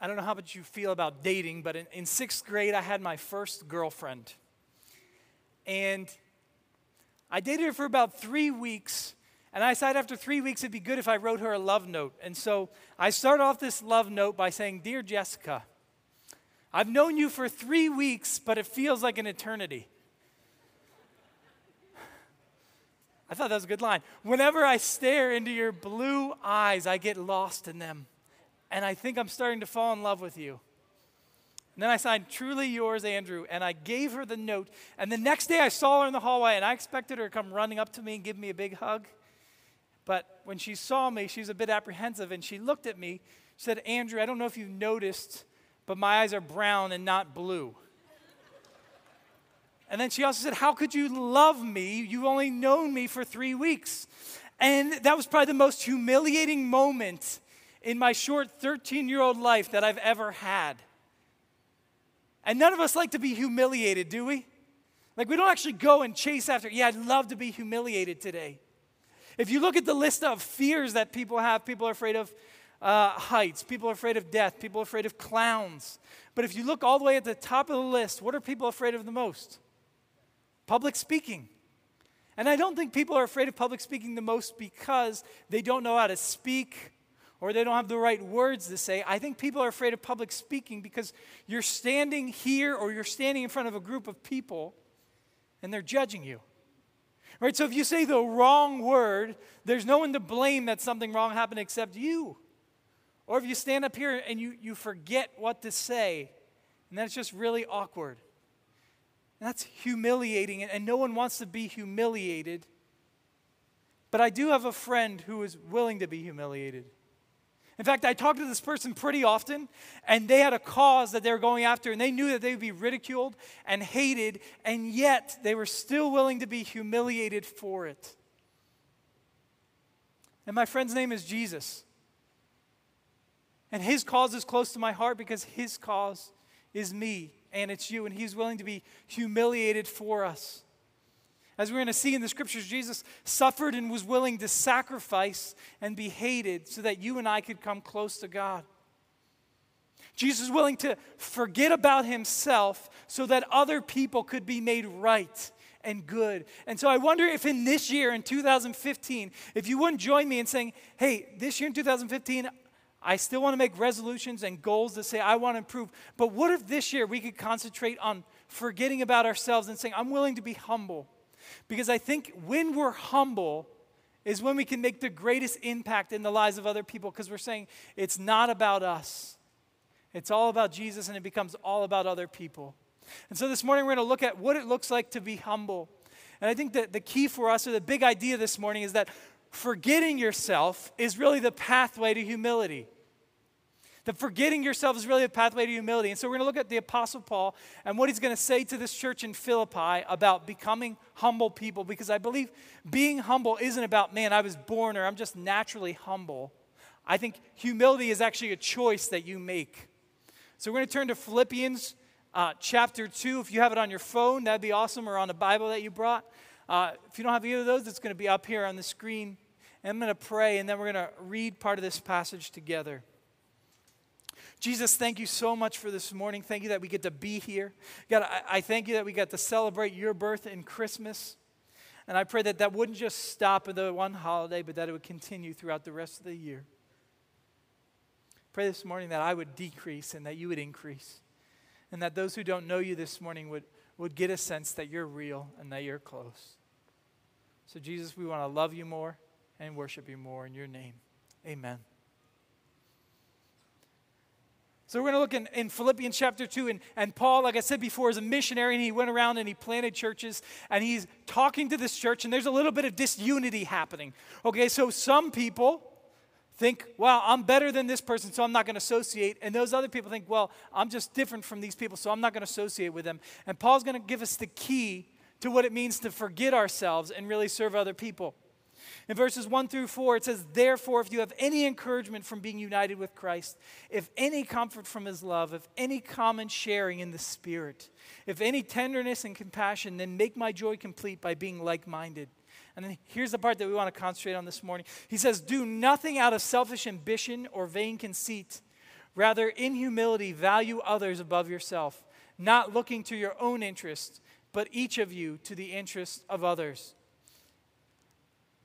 I don't know how much you feel about dating, but in, in sixth grade, I had my first girlfriend. And I dated her for about three weeks, and I decided after three weeks it'd be good if I wrote her a love note. And so I started off this love note by saying, Dear Jessica, I've known you for three weeks, but it feels like an eternity. I thought that was a good line. Whenever I stare into your blue eyes, I get lost in them and I think I'm starting to fall in love with you. And then I signed Truly Yours, Andrew, and I gave her the note. And the next day I saw her in the hallway, and I expected her to come running up to me and give me a big hug. But when she saw me, she was a bit apprehensive, and she looked at me. She said, Andrew, I don't know if you've noticed, but my eyes are brown and not blue. And then she also said, How could you love me? You've only known me for three weeks. And that was probably the most humiliating moment in my short 13 year old life that I've ever had. And none of us like to be humiliated, do we? Like, we don't actually go and chase after, yeah, I'd love to be humiliated today. If you look at the list of fears that people have, people are afraid of uh, heights, people are afraid of death, people are afraid of clowns. But if you look all the way at the top of the list, what are people afraid of the most? Public speaking. And I don't think people are afraid of public speaking the most because they don't know how to speak or they don't have the right words to say. I think people are afraid of public speaking because you're standing here or you're standing in front of a group of people and they're judging you. Right? So if you say the wrong word, there's no one to blame that something wrong happened except you. Or if you stand up here and you, you forget what to say, and that's just really awkward. And that's humiliating, and no one wants to be humiliated. But I do have a friend who is willing to be humiliated. In fact, I talked to this person pretty often, and they had a cause that they were going after, and they knew that they would be ridiculed and hated, and yet they were still willing to be humiliated for it. And my friend's name is Jesus. And his cause is close to my heart because his cause is me, and it's you, and he's willing to be humiliated for us. As we're going to see in the scriptures, Jesus suffered and was willing to sacrifice and be hated so that you and I could come close to God. Jesus was willing to forget about himself so that other people could be made right and good. And so I wonder if in this year, in 2015, if you wouldn't join me in saying, hey, this year in 2015, I still want to make resolutions and goals to say I want to improve. But what if this year we could concentrate on forgetting about ourselves and saying, I'm willing to be humble? Because I think when we're humble is when we can make the greatest impact in the lives of other people because we're saying it's not about us. It's all about Jesus and it becomes all about other people. And so this morning we're going to look at what it looks like to be humble. And I think that the key for us, or the big idea this morning, is that forgetting yourself is really the pathway to humility. That forgetting yourself is really a pathway to humility. And so we're going to look at the Apostle Paul and what he's going to say to this church in Philippi about becoming humble people, because I believe being humble isn't about, man, I was born or I'm just naturally humble. I think humility is actually a choice that you make. So we're going to turn to Philippians uh, chapter 2. If you have it on your phone, that'd be awesome, or on a Bible that you brought. Uh, if you don't have either of those, it's going to be up here on the screen. And I'm going to pray, and then we're going to read part of this passage together. Jesus, thank you so much for this morning. Thank you that we get to be here. God, I, I thank you that we got to celebrate your birth in Christmas. And I pray that that wouldn't just stop at the one holiday, but that it would continue throughout the rest of the year. Pray this morning that I would decrease and that you would increase. And that those who don't know you this morning would, would get a sense that you're real and that you're close. So, Jesus, we want to love you more and worship you more in your name. Amen. So we're going to look in, in Philippians chapter 2. And, and Paul, like I said before, is a missionary and he went around and he planted churches and he's talking to this church and there's a little bit of disunity happening. Okay, so some people think, well, I'm better than this person, so I'm not going to associate. And those other people think, well, I'm just different from these people, so I'm not going to associate with them. And Paul's going to give us the key to what it means to forget ourselves and really serve other people. In verses 1 through 4, it says, Therefore, if you have any encouragement from being united with Christ, if any comfort from his love, if any common sharing in the Spirit, if any tenderness and compassion, then make my joy complete by being like minded. And then here's the part that we want to concentrate on this morning. He says, Do nothing out of selfish ambition or vain conceit. Rather, in humility, value others above yourself, not looking to your own interest, but each of you to the interest of others.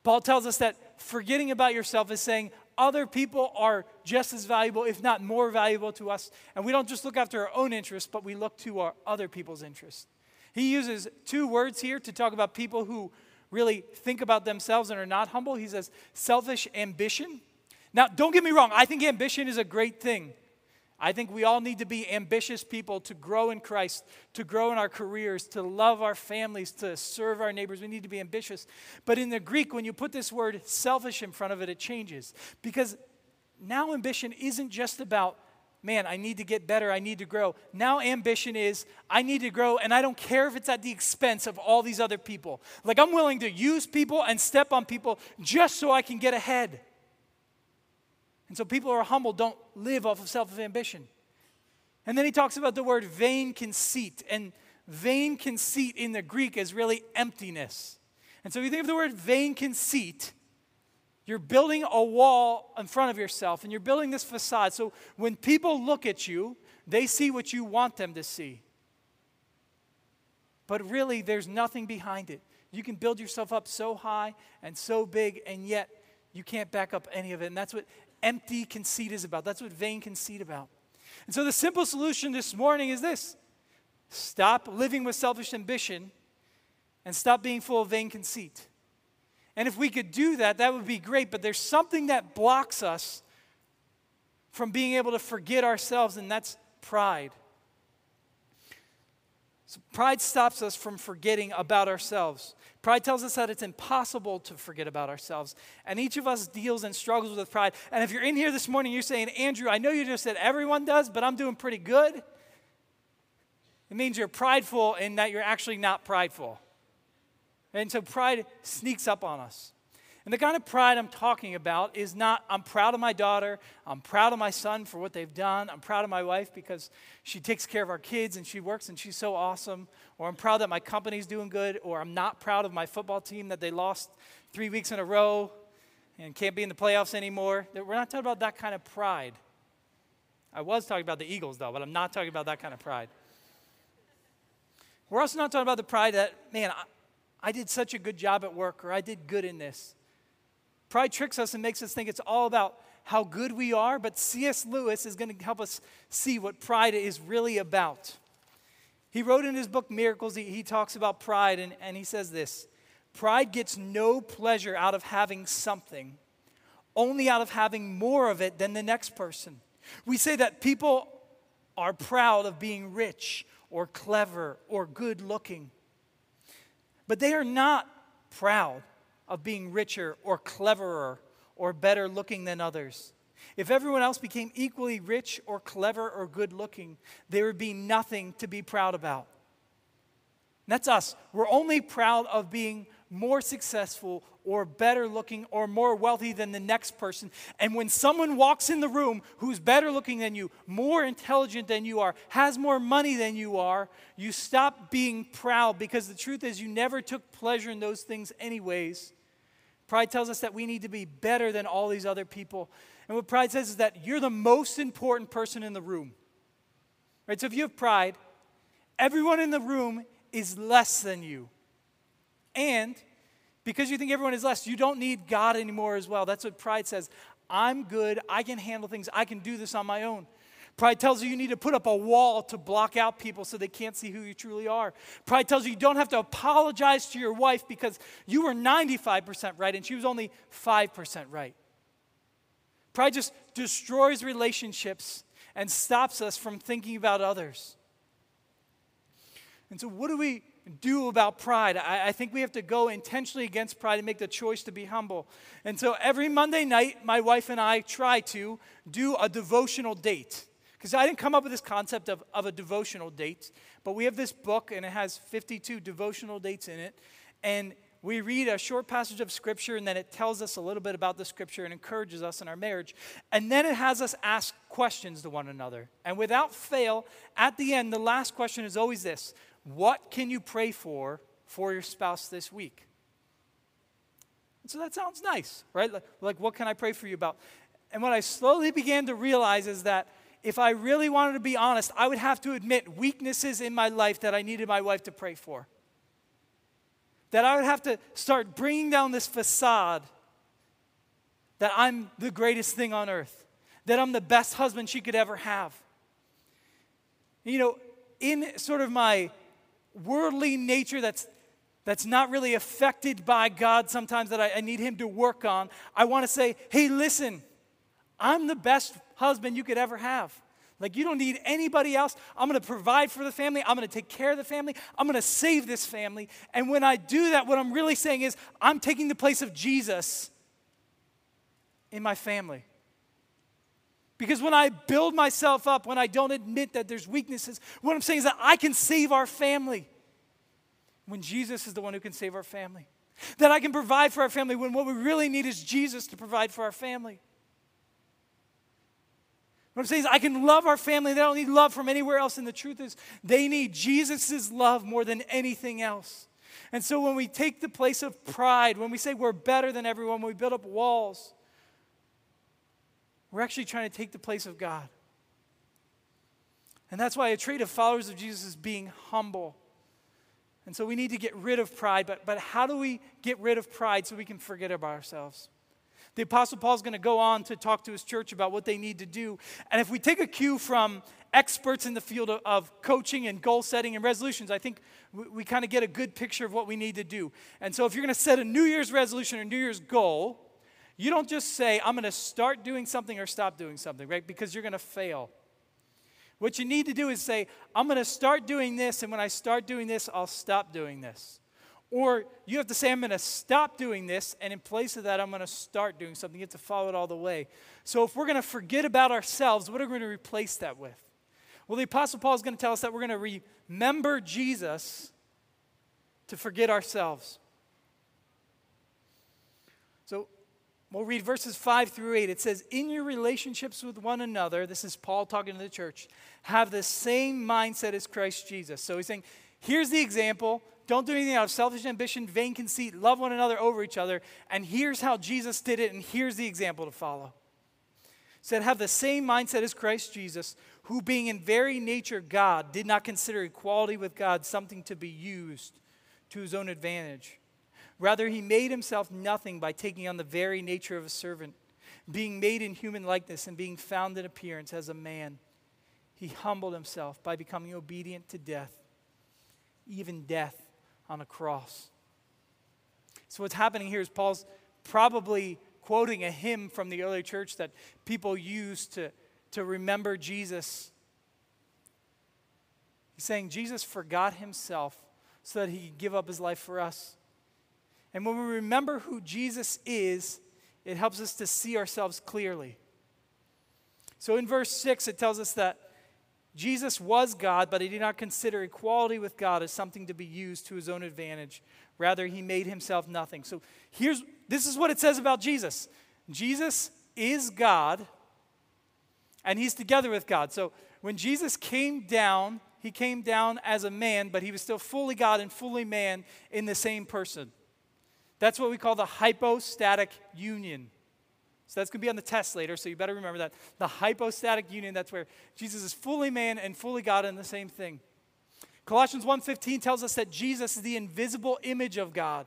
Paul tells us that forgetting about yourself is saying other people are just as valuable, if not more valuable to us. And we don't just look after our own interests, but we look to our other people's interests. He uses two words here to talk about people who really think about themselves and are not humble. He says selfish ambition. Now, don't get me wrong, I think ambition is a great thing. I think we all need to be ambitious people to grow in Christ, to grow in our careers, to love our families, to serve our neighbors. We need to be ambitious. But in the Greek, when you put this word selfish in front of it, it changes. Because now ambition isn't just about, man, I need to get better, I need to grow. Now ambition is, I need to grow, and I don't care if it's at the expense of all these other people. Like I'm willing to use people and step on people just so I can get ahead. And so people who are humble don't live off of self ambition. And then he talks about the word vain conceit. And vain conceit in the Greek is really emptiness. And so if you think of the word vain conceit, you're building a wall in front of yourself and you're building this facade. So when people look at you, they see what you want them to see. But really, there's nothing behind it. You can build yourself up so high and so big, and yet you can't back up any of it. And that's what empty conceit is about. That's what vain conceit about. And so the simple solution this morning is this stop living with selfish ambition and stop being full of vain conceit. And if we could do that, that would be great. But there's something that blocks us from being able to forget ourselves, and that's pride. So pride stops us from forgetting about ourselves. Pride tells us that it's impossible to forget about ourselves. And each of us deals and struggles with pride. And if you're in here this morning, you're saying, Andrew, I know you just said everyone does, but I'm doing pretty good. It means you're prideful and that you're actually not prideful. And so pride sneaks up on us. And the kind of pride I'm talking about is not, I'm proud of my daughter, I'm proud of my son for what they've done, I'm proud of my wife because she takes care of our kids and she works and she's so awesome, or I'm proud that my company's doing good, or I'm not proud of my football team that they lost three weeks in a row and can't be in the playoffs anymore. We're not talking about that kind of pride. I was talking about the Eagles though, but I'm not talking about that kind of pride. We're also not talking about the pride that, man, I, I did such a good job at work, or I did good in this. Pride tricks us and makes us think it's all about how good we are, but C.S. Lewis is going to help us see what pride is really about. He wrote in his book Miracles, he, he talks about pride, and, and he says this Pride gets no pleasure out of having something, only out of having more of it than the next person. We say that people are proud of being rich or clever or good looking, but they are not proud of being richer or cleverer or better looking than others. If everyone else became equally rich or clever or good looking, there would be nothing to be proud about. That's us. We're only proud of being more successful or better looking or more wealthy than the next person. And when someone walks in the room who's better looking than you, more intelligent than you are, has more money than you are, you stop being proud because the truth is you never took pleasure in those things, anyways. Pride tells us that we need to be better than all these other people. And what pride says is that you're the most important person in the room. Right? So if you have pride, everyone in the room is less than you. And because you think everyone is less, you don't need God anymore as well. That's what pride says. I'm good. I can handle things. I can do this on my own. Pride tells you you need to put up a wall to block out people so they can't see who you truly are. Pride tells you you don't have to apologize to your wife because you were 95% right and she was only 5% right. Pride just destroys relationships and stops us from thinking about others. And so, what do we do about pride? I, I, think we have to go intentionally against pride and make the choice to be humble. And so, every Monday night, my wife and I try to do a devotional date. Because I didn't come up with this concept of, of a devotional date, but we have this book and it has 52 devotional dates in it. And we read a short passage of scripture and then it tells us a little bit about the scripture and encourages us in our marriage. And then it has us ask questions to one another. And without fail, at the end, the last question is always this What can you pray for for your spouse this week? And so that sounds nice, right? Like, like, what can I pray for you about? And what I slowly began to realize is that if I really wanted to be honest, I would have to admit weaknesses in my life that I needed my wife to pray for. That I would have to start bringing down this facade that I'm the greatest thing on earth, that I'm the best husband she could ever have. You know, in sort of my worldly nature that's that's not really affected by God sometimes that I, I need Him to work on, I want to say, hey, listen, I'm the best husband you could ever have. Like, you don't need anybody else. I'm going to provide for the family. I'm going to take care of the family. I'm going to save this family. And when I do that, what I'm really saying is, I'm taking the place of Jesus in my family. Because when I build myself up, when I don't admit that there's weaknesses, what I'm saying is that I can save our family when Jesus is the one who can save our family. That I can provide for our family when what we really need is Jesus to provide for our family. What I'm saying is, I can love our family. They don't need love from anywhere else. And the truth is, they need Jesus' love more than anything else. And so when we take the place of pride, when we say we're better than everyone, when we build up walls, we're actually trying to take the place of God. And that's why a trait of followers of Jesus is being humble. And so we need to get rid of pride, but, but how do we get rid of pride so we can forget about ourselves? The Apostle Paul is going to go on to talk to his church about what they need to do. And if we take a cue from experts in the field of, coaching and goal setting and resolutions, I think we, we kind of get a good picture of what we need to do. And so if you're going to set a New Year's resolution or New Year's goal, you don't just say, I'm going to start doing something or stop doing something, right? Because you're going to fail. What you need to do is say, I'm going to start doing this, and when I start doing this, I'll stop doing this. Or you have to say, I'm going to stop doing this, and in place of that, I'm going to start doing something. You have to follow it all the way. So if we're going to forget about ourselves, what are we going to replace that with? Well, the Apostle Paul is going to tell us that we're going to remember Jesus to forget ourselves. So we'll read verses 5 through 8. It says, In your relationships with one another, this is Paul talking to the church, have the same mindset as Christ Jesus. So he's saying, Here's the example. Don't do anything out of selfish ambition, vain conceit. Love one another over each other. And here's how Jesus did it, and here's the example to follow. He said, Have the same mindset as Christ Jesus, who, being in very nature God, did not consider equality with God something to be used to his own advantage. Rather, he made himself nothing by taking on the very nature of a servant, being made in human likeness and being found in appearance as a man. He humbled himself by becoming obedient to death, even death on a cross. So, what's happening here is Paul's probably quoting a hymn from the early church that people used to, to remember Jesus. He's saying Jesus forgot himself so that he could give up his life for us. And when we remember who Jesus is, it helps us to see ourselves clearly. So in verse 6, it tells us that Jesus was God, but he did not consider equality with God as something to be used to his own advantage. Rather, he made himself nothing. So here's this is what it says about Jesus. Jesus is God, and he's together with God. So when Jesus came down, he came down as a man, but he was still fully God and fully man in the same person. That's what we call the hypostatic union. So that's going to be on the test later, so you better remember that. The hypostatic union, that's where Jesus is fully man and fully God in the same thing. Colossians 1:15 tells us that Jesus is the invisible image of God.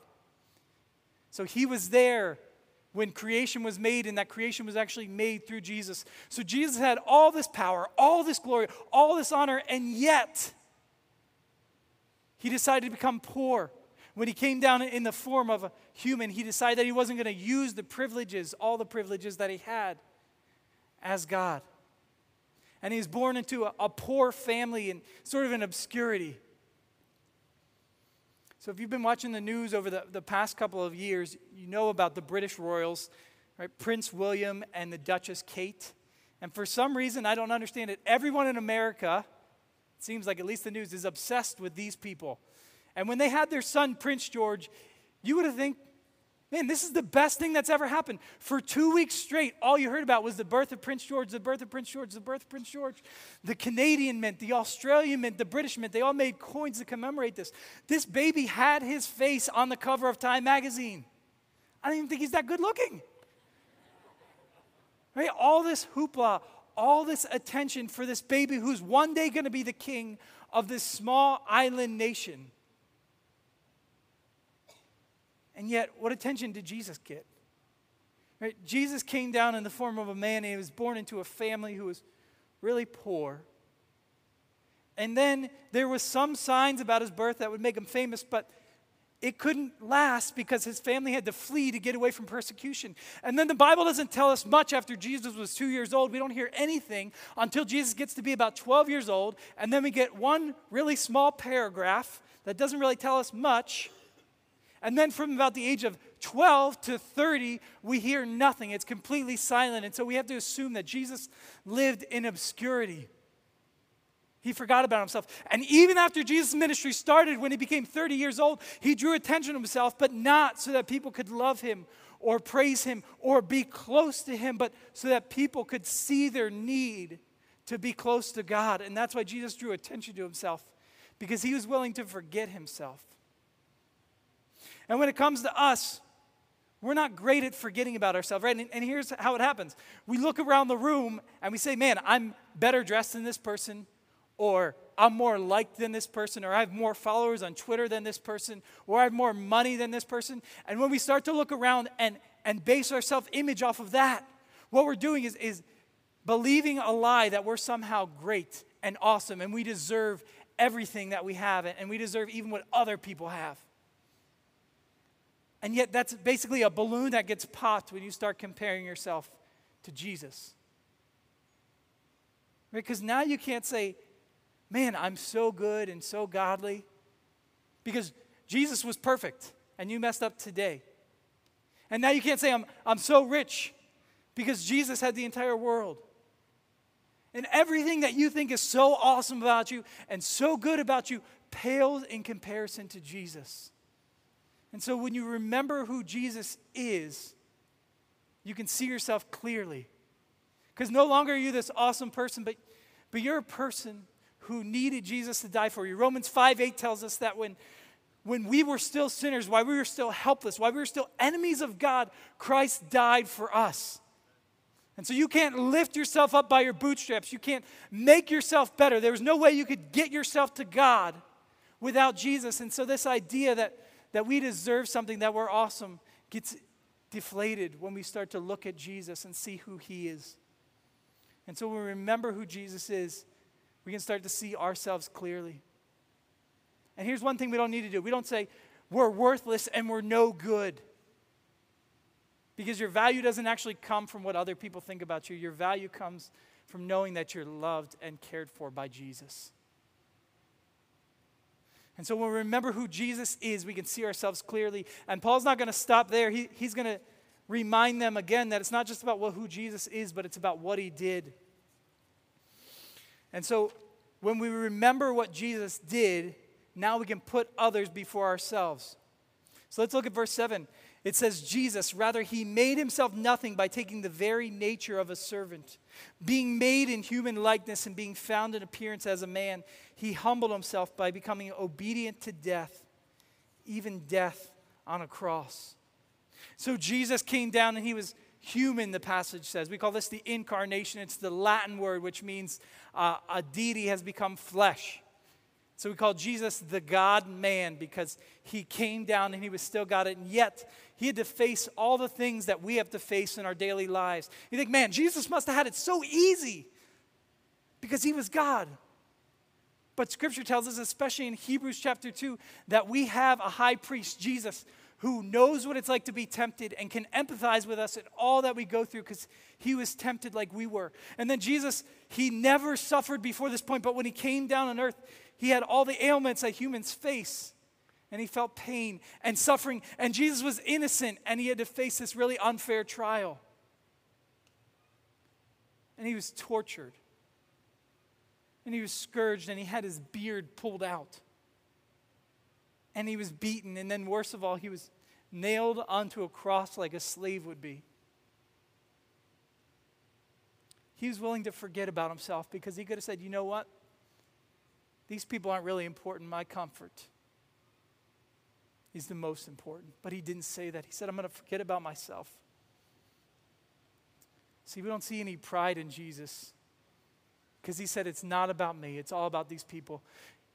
So he was there when creation was made, and that creation was actually made through Jesus. So Jesus had all this power, all this glory, all this honor, and yet he decided to become poor when he came down in the form of a human, he decided that he wasn't going to use the privileges, all the privileges that he had as God. And he was born into a, a poor family and sort of in obscurity. So, if you've been watching the news over the, the past couple of years, you know about the British royals, right? Prince William and the Duchess Kate. And for some reason, I don't understand it, everyone in America, it seems like at least the news, is obsessed with these people. And when they had their son, Prince George, you would have think, man, this is the best thing that's ever happened. For two weeks straight, all you heard about was the birth of Prince George, the birth of Prince George, the birth of Prince George. The Canadian Mint, the Australian Mint, the British Mint, they all made coins to commemorate this. This baby had his face on the cover of Time magazine. I don't even think he's that good looking. Right? All this hoopla, all this attention for this baby who's one day going to be the king of this small island nation. And yet, what attention did Jesus get? Right? Jesus came down in the form of a man, and he was born into a family who was really poor. And then there was some signs about his birth that would make him famous, but it couldn't last because his family had to flee to get away from persecution. And then the Bible doesn't tell us much after Jesus was two years old. We don't hear anything until Jesus gets to be about 12 years old. And then we get one really small paragraph that doesn't really tell us much. And then from about the age of 12 to 30, we hear nothing. It's completely silent. And so we have to assume that Jesus lived in obscurity. He forgot about himself. And even after Jesus' ministry started, when he became 30 years old, he drew attention to himself, but not so that people could love him or praise him or be close to him, but so that people could see their need to be close to God. And that's why Jesus drew attention to himself, because he was willing to forget himself. And when it comes to us, we're not great at forgetting about ourselves, right? And, and, here's how it happens we look around the room and we say, man, I'm better dressed than this person or I'm more liked than this person, or I have more followers on Twitter than this person, or I have more money than this person. And when we start to look around and, and base our self image off of that, what we're doing is, is believing a lie that we're somehow great and awesome and we deserve everything that we have and we deserve even what other people have. And yet, that's basically a balloon that gets popped when you start comparing yourself to Jesus. Because now you can't say, man, I'm so good and so godly. Because Jesus was perfect and you messed up today. And now you can't say, I'm, I'm so rich because Jesus had the entire world. And everything that you think is so awesome about you and so good about you pales in comparison to Jesus. And so when you remember who Jesus is, you can see yourself clearly. Because no longer are you this awesome person, but, but you're a person who needed Jesus to die for you. Romans 5 8 tells us that when, when we were still sinners, while we were still helpless, while we were still enemies of God, Christ died for us. And so you can't lift yourself up by your bootstraps. You can't make yourself better. There was no way you could get yourself to God without Jesus. And so this idea that, that we deserve something, that we're awesome, gets deflated when we start to look at Jesus and see who he is. And so when we remember who Jesus is, we can start to see ourselves clearly. And here's one thing we don't need to do we don't say, we're worthless and we're no good. Because your value doesn't actually come from what other people think about you. Your value comes from knowing that you're loved and cared for by Jesus. And so when we remember who Jesus is, we can see ourselves clearly. And Paul's not going to stop there. He, he's going to remind them again that it's not just about what, who Jesus is, but it's about what he did. And so when we remember what Jesus did, now we can put others before ourselves. So let's look at verse 7. It says, Jesus, rather, he made himself nothing by taking the very nature of a servant. Being made in human likeness and being found in appearance as a man, he humbled himself by becoming obedient to death, even death on a cross. So Jesus came down and he was human, the passage says. We call this the incarnation. It's the Latin word which means uh, a deity has become flesh. So we call Jesus the God man because he came down and he was still God, and yet he had to face all the things that we have to face in our daily lives. You think, man, Jesus must have had it so easy because he was God. But scripture tells us, especially in Hebrews chapter 2, that we have a high priest, Jesus, who knows what it's like to be tempted and can empathize with us in all that we go through because he was tempted like we were. And then Jesus, he never suffered before this point, but when he came down on earth, he had all the ailments that humans face. And he felt pain and suffering. And Jesus was innocent and he had to face this really unfair trial. And he was tortured. And he was scourged and he had his beard pulled out and he was beaten. And then, worst of all, he was nailed onto a cross like a slave would be. He was willing to forget about himself because he could have said, you know what? These people aren't really important. My comfort is the most important. But he didn't say that. He said, I'm going to forget about myself. See, we don't see any pride in Jesus. because he said, It's not about me, it's all about these people.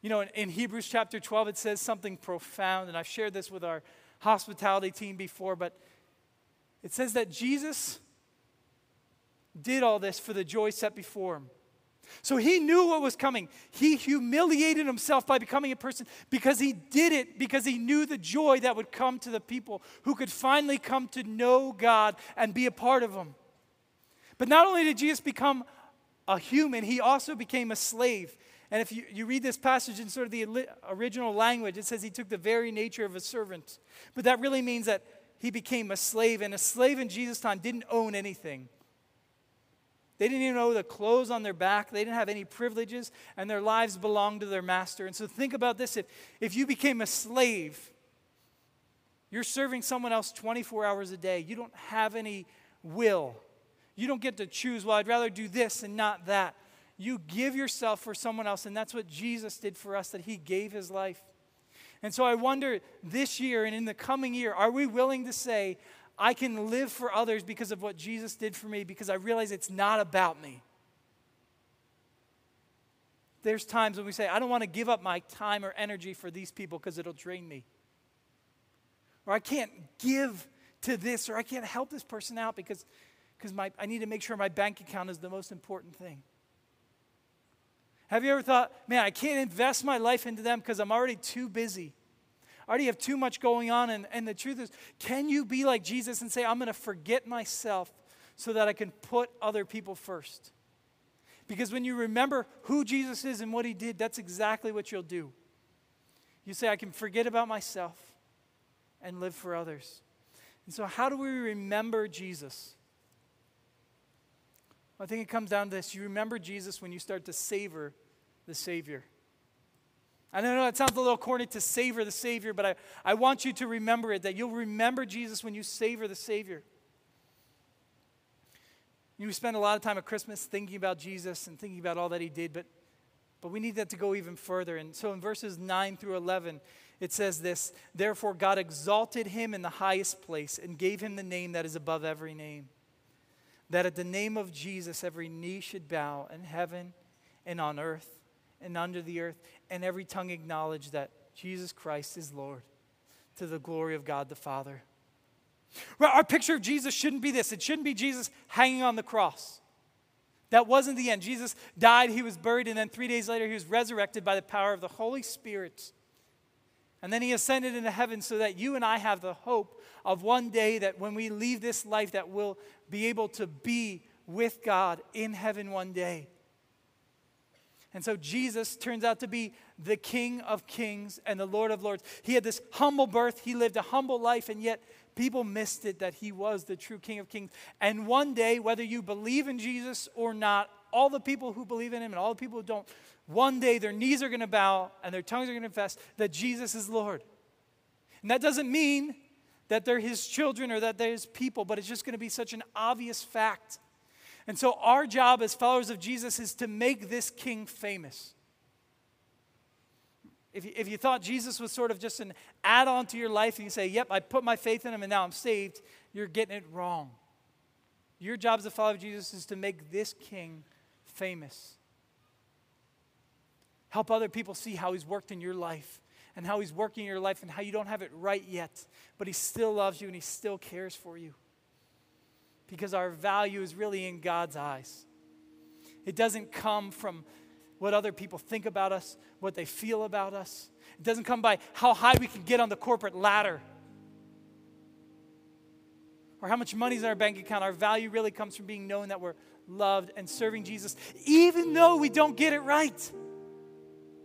You know, in, in, Hebrews chapter 12, it says something profound, and I've shared this with our hospitality team before, but it says that Jesus did all this for the joy set before him. So he knew what was coming. He humiliated himself by becoming a person because he did it because he knew the joy that would come to the people who could finally come to know God and be a part of him. But not only did Jesus become a human, he also became a slave. And if you, you read this passage in sort of the original language, it says he took the very nature of a servant. But that really means that he became a slave, and a slave in Jesus' time didn't own anything. They didn't even own the clothes on their back. They didn't have any privileges, and their lives belonged to their master. And so think about this if, if you became a slave, you're serving someone else 24 hours a day. You don't have any will. You don't get to choose, well, I'd rather do this and not that. You give yourself for someone else, and that's what Jesus did for us, that He gave His life. And so I wonder this year and in the coming year, are we willing to say, I can live for others because of what Jesus did for me, because I realize it's not about me? There's times when we say, I don't want to give up my time or energy for these people because it'll drain me. Or I can't give to this, or I can't help this person out because because I need to make sure my bank account is the most important thing. Have you ever thought, man, I can't invest my life into them because I'm already too busy? I already have too much going on. And, and the truth is, can you be like Jesus and say, I'm going to forget myself so that I can put other people first? Because when you remember who Jesus is and what he did, that's exactly what you'll do. You say, I can forget about myself and live for others. And so, how do we remember Jesus? I think it comes down to this. You remember Jesus when you start to savor the Savior. I know it sounds a little corny to savor the Savior, but I, I want you to remember it that you'll remember Jesus when you savor the Savior. You spend a lot of time at Christmas thinking about Jesus and thinking about all that He did, but, but we need that to go even further. And so in verses 9 through 11, it says this Therefore, God exalted Him in the highest place and gave Him the name that is above every name that at the name of Jesus, every knee should bow in heaven and on earth and under the earth, and every tongue acknowledge that Jesus Christ is Lord to the glory of God the Father. Our picture of Jesus shouldn't be this. It shouldn't be Jesus hanging on the cross. That wasn't the end. Jesus died, he was buried, and then three days later, he was resurrected by the power of the Holy Spirit. And then he ascended into heaven so that you and I have the hope of one day that when we leave this life that we'll be able to be with God in heaven one day. And so Jesus turns out to be the King of Kings and the Lord of Lords. He had this humble birth, he lived a humble life, and yet people missed it that he was the true King of Kings. And one day, whether you believe in Jesus or not, all the people who believe in him and all the people who don't, one day their knees are going to bow and their tongues are going to confess that Jesus is Lord. And that doesn't mean that they're his children or that they're his people, but it's just going to be such an obvious fact. And so, our job as followers of Jesus is to make this king famous. If you, if you thought Jesus was sort of just an add on to your life and you say, Yep, I put my faith in him and now I'm saved, you're getting it wrong. Your job as a follower of Jesus is to make this king famous. Help other people see how he's worked in your life and how he's working in your life and how you don't have it right yet, but he still loves you and he still cares for you. Because our value is really in God's eyes. It doesn't come from what other people think about us, what they feel about us. It doesn't come by how high we can get on the corporate ladder or how much money's in our bank account. Our value really comes from being known that we're loved and serving Jesus, even though we don't get it right.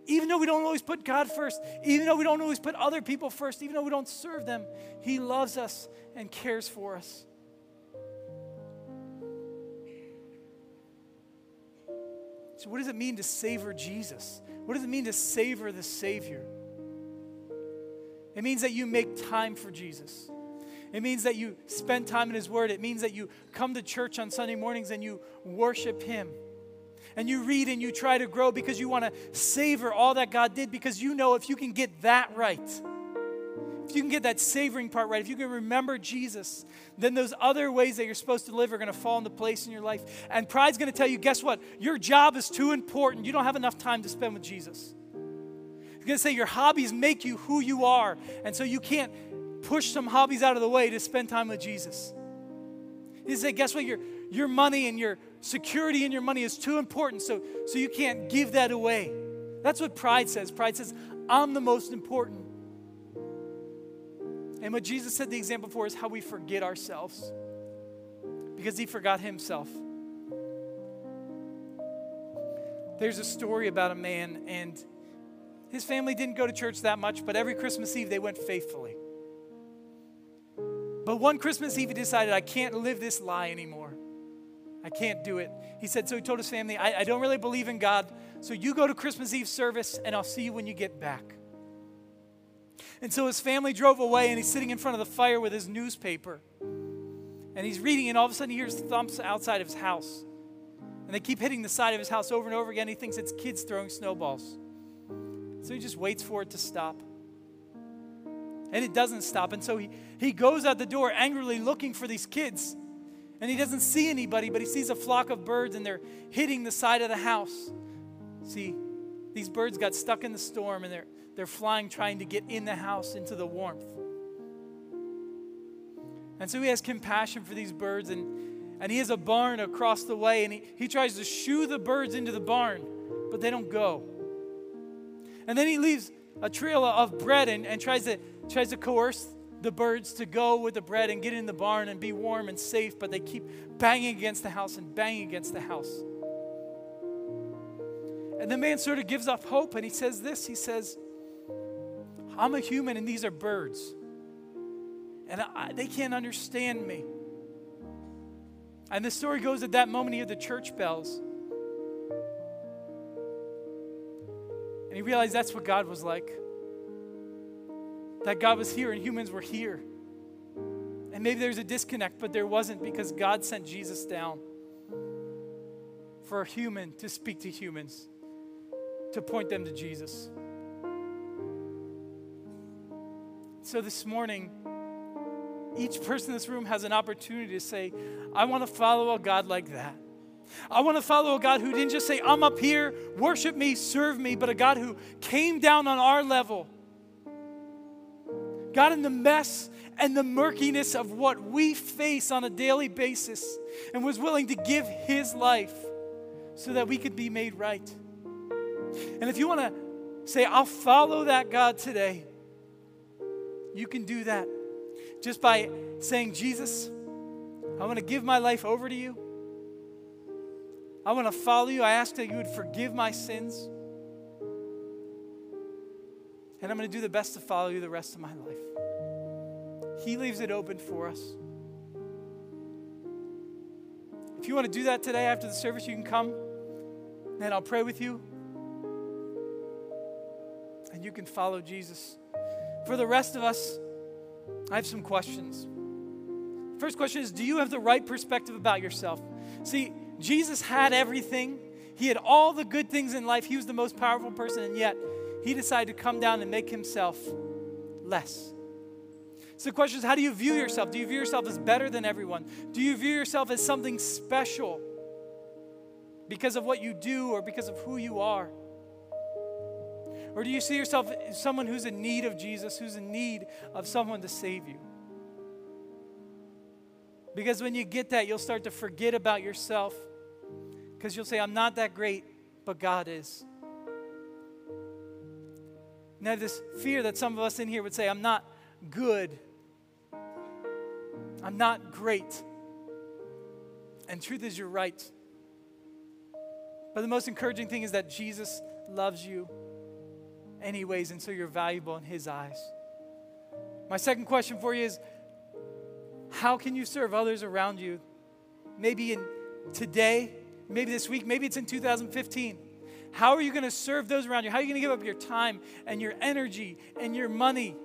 Even though we don't always put God first, even though we don't always put other people first, even though we don't serve them, He loves us and cares for us. So, what does it mean to savor Jesus? What does it mean to savor the Savior? It means that you make time for Jesus. It means that you spend time in His Word. It means that you come to church on Sunday mornings and you worship Him and you read and you try to grow because you want to savor all that God did because you know if you can get that right, if you can get that savoring part right, if you can remember Jesus, then those other ways that you're supposed to live are going to fall into place in your life. And pride's going to tell you, guess what? Your job is too important. You don't have enough time to spend with Jesus. It's going to say your hobbies make you who you are. And so you can't push some hobbies out of the way to spend time with Jesus. He say, guess what? Your, your money and your security in your money is too important, so, so you can't give that away. That's what pride says. Pride says, I'm the most important. And what Jesus said the example for is how we forget ourselves because he forgot himself. There's a story about a man, and his family didn't go to church that much, but every Christmas Eve they went faithfully. But one Christmas Eve, he decided, I can't live this lie anymore. I can't do it. He said, so he told his family, I, I don't really believe in God, so you go to Christmas Eve service, and I'll see you when you get back. And so his family drove away, and he's sitting in front of the fire with his newspaper. And he's reading, and all of a sudden he hears thumps outside of his house. And they keep hitting the side of his house over and over again. He thinks it's kids throwing snowballs. So he just waits for it to stop. And it doesn't stop. And so he, he goes out the door angrily looking for these kids. And he doesn't see anybody, but he sees a flock of birds and they're hitting the side of the house. See, these birds got stuck in the storm and they're, they're flying, trying to get in the house into the warmth. And so he has compassion for these birds and, and he has a barn across the way and he, he tries to shoo the birds into the barn, but they don't go. And then he leaves a trail of bread and, and tries, to, tries to coerce the birds to go with the bread and get in the barn and be warm and safe, but they keep banging against the house and banging against the house. And the man sort of gives up hope and he says this he says, I'm a human and these are birds. And I, they can't understand me. And the story goes at that moment he heard the church bells. And he realized that's what God was like. That God was here and humans were here. And maybe there's a disconnect, but there wasn't because God sent Jesus down for a human to speak to humans, to point them to Jesus. So this morning, each person in this room has an opportunity to say, I want to follow a God like that. I want to follow a God who didn't just say, I'm up here, worship me, serve me, but a God who came down on our level. God, in the mess and the murkiness of what we face on a daily basis, and was willing to give his life so that we could be made right. And if you want to say, I'll follow that God today, you can do that just by saying, Jesus, I want to give my life over to you. I want to follow you. I ask that you would forgive my sins. And I'm going to do the best to follow you the rest of my life. He leaves it open for us. If you want to do that today after the service, you can come and I'll pray with you. And you can follow Jesus. For the rest of us, I have some questions. First question is Do you have the right perspective about yourself? See, Jesus had everything, he had all the good things in life. He was the most powerful person, and yet he decided to come down and make himself less. So the question is how do you view yourself? Do you view yourself as better than everyone? Do you view yourself as something special because of what you do or because of who you are? Or do you see yourself as someone who's in need of Jesus, who's in need of someone to save you? Because when you get that, you'll start to forget about yourself because you'll say, I'm not that great, but God is. Now, this fear that some of us in here would say, I'm not good, I'm not great. And truth is, you're right. But the most encouraging thing is that Jesus loves you anyways, and so you're valuable in His eyes. My second question for you is how can you serve others around you? Maybe in today, maybe this week, maybe it's in 2015. How are you going to serve those around you? How are you going to give up your time and your energy and your money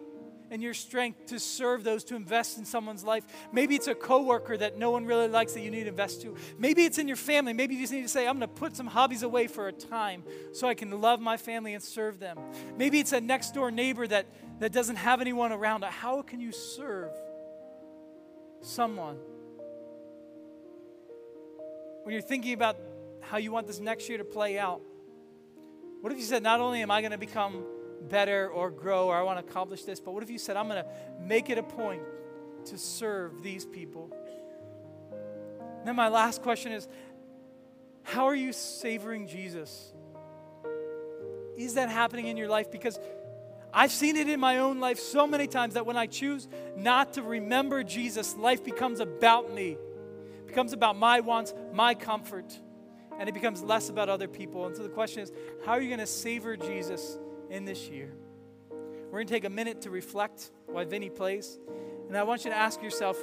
and your strength to serve those, to invest in someone's life. Maybe it's a coworker that no one really likes that you need to invest to. Maybe it's in your family. Maybe you just need to say, I'm going to put some hobbies away for a time so I can love my family and serve them. Maybe it's a next door neighbor that, that doesn't have anyone around. How can you serve someone? When you're thinking about how you want this next year to play out, what if you said, not only am I going to become better or grow or I want to accomplish this, but what if you said, I'm going to make it a point to serve these people? And then my last question is, how are you savoring Jesus? Is that happening in your life? Because I've seen it in my own life so many times that when I choose not to remember Jesus, life becomes about me, it becomes about my wants, my comfort and it becomes less about other people. And so the question is, how are you going to savor Jesus in this year? We're going to take a minute to reflect why Vinny plays. And I want you to ask yourself,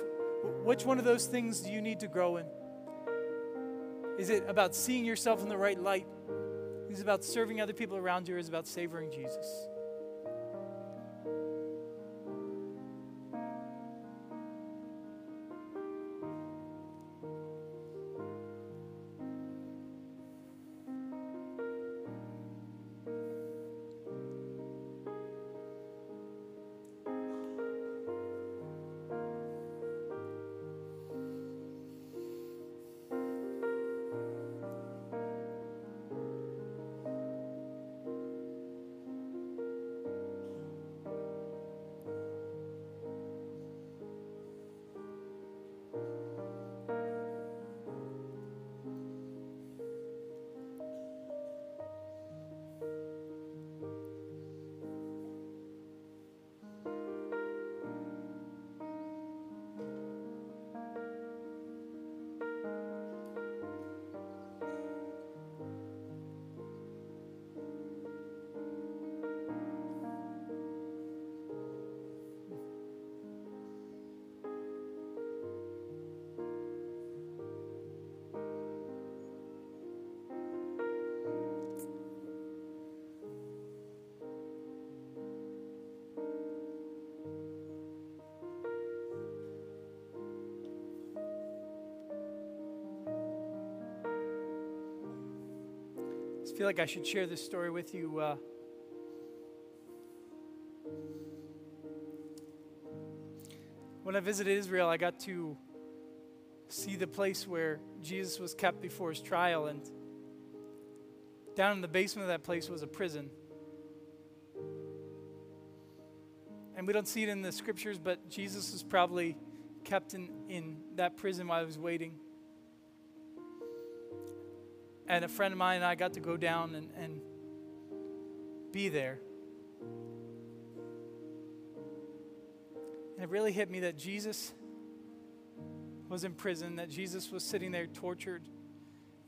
which one of those things do you need to grow in? Is it about seeing yourself in the right light? Is it about serving other people around you? Or is it about savoring Jesus? Feel like I should share this story with you. Uh, when I visited Israel, I got to see the place where Jesus was kept before his trial, and down in the basement of that place was a prison. And we don't see it in the scriptures, but Jesus was probably kept in, in that prison while he was waiting and a friend of mine and I got to go down and, and be there. And it really hit me that Jesus was in prison, that Jesus was sitting there tortured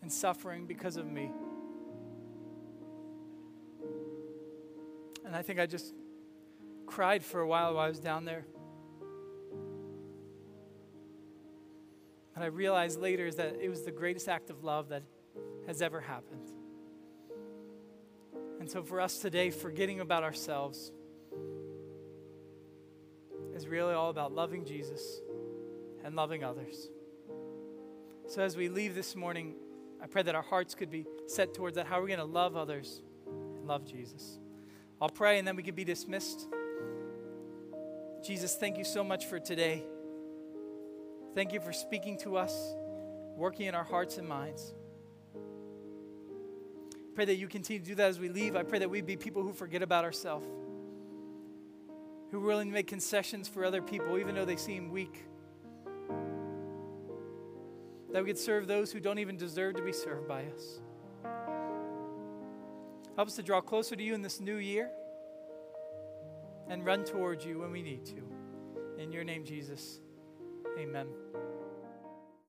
and suffering because of me. And I think I just cried for a while while I was down there. And I realized later is that it was the greatest act of love that has ever happened. And so, for us today, forgetting about ourselves is really all about loving Jesus and loving others. So, as we leave this morning, I pray that our hearts could be set towards that. How are we going to love others and love Jesus? I'll pray and then we can be dismissed. Jesus, thank you so much for today. Thank you for speaking to us, working in our hearts and minds pray that you continue to do that as we leave. I pray that we be people who forget about ourselves, who are willing to make concessions for other people, even though they seem weak. That we could serve those who don't even deserve to be served by us. Help us to draw closer to you in this new year and run towards you when we need to. In your name, Jesus, amen.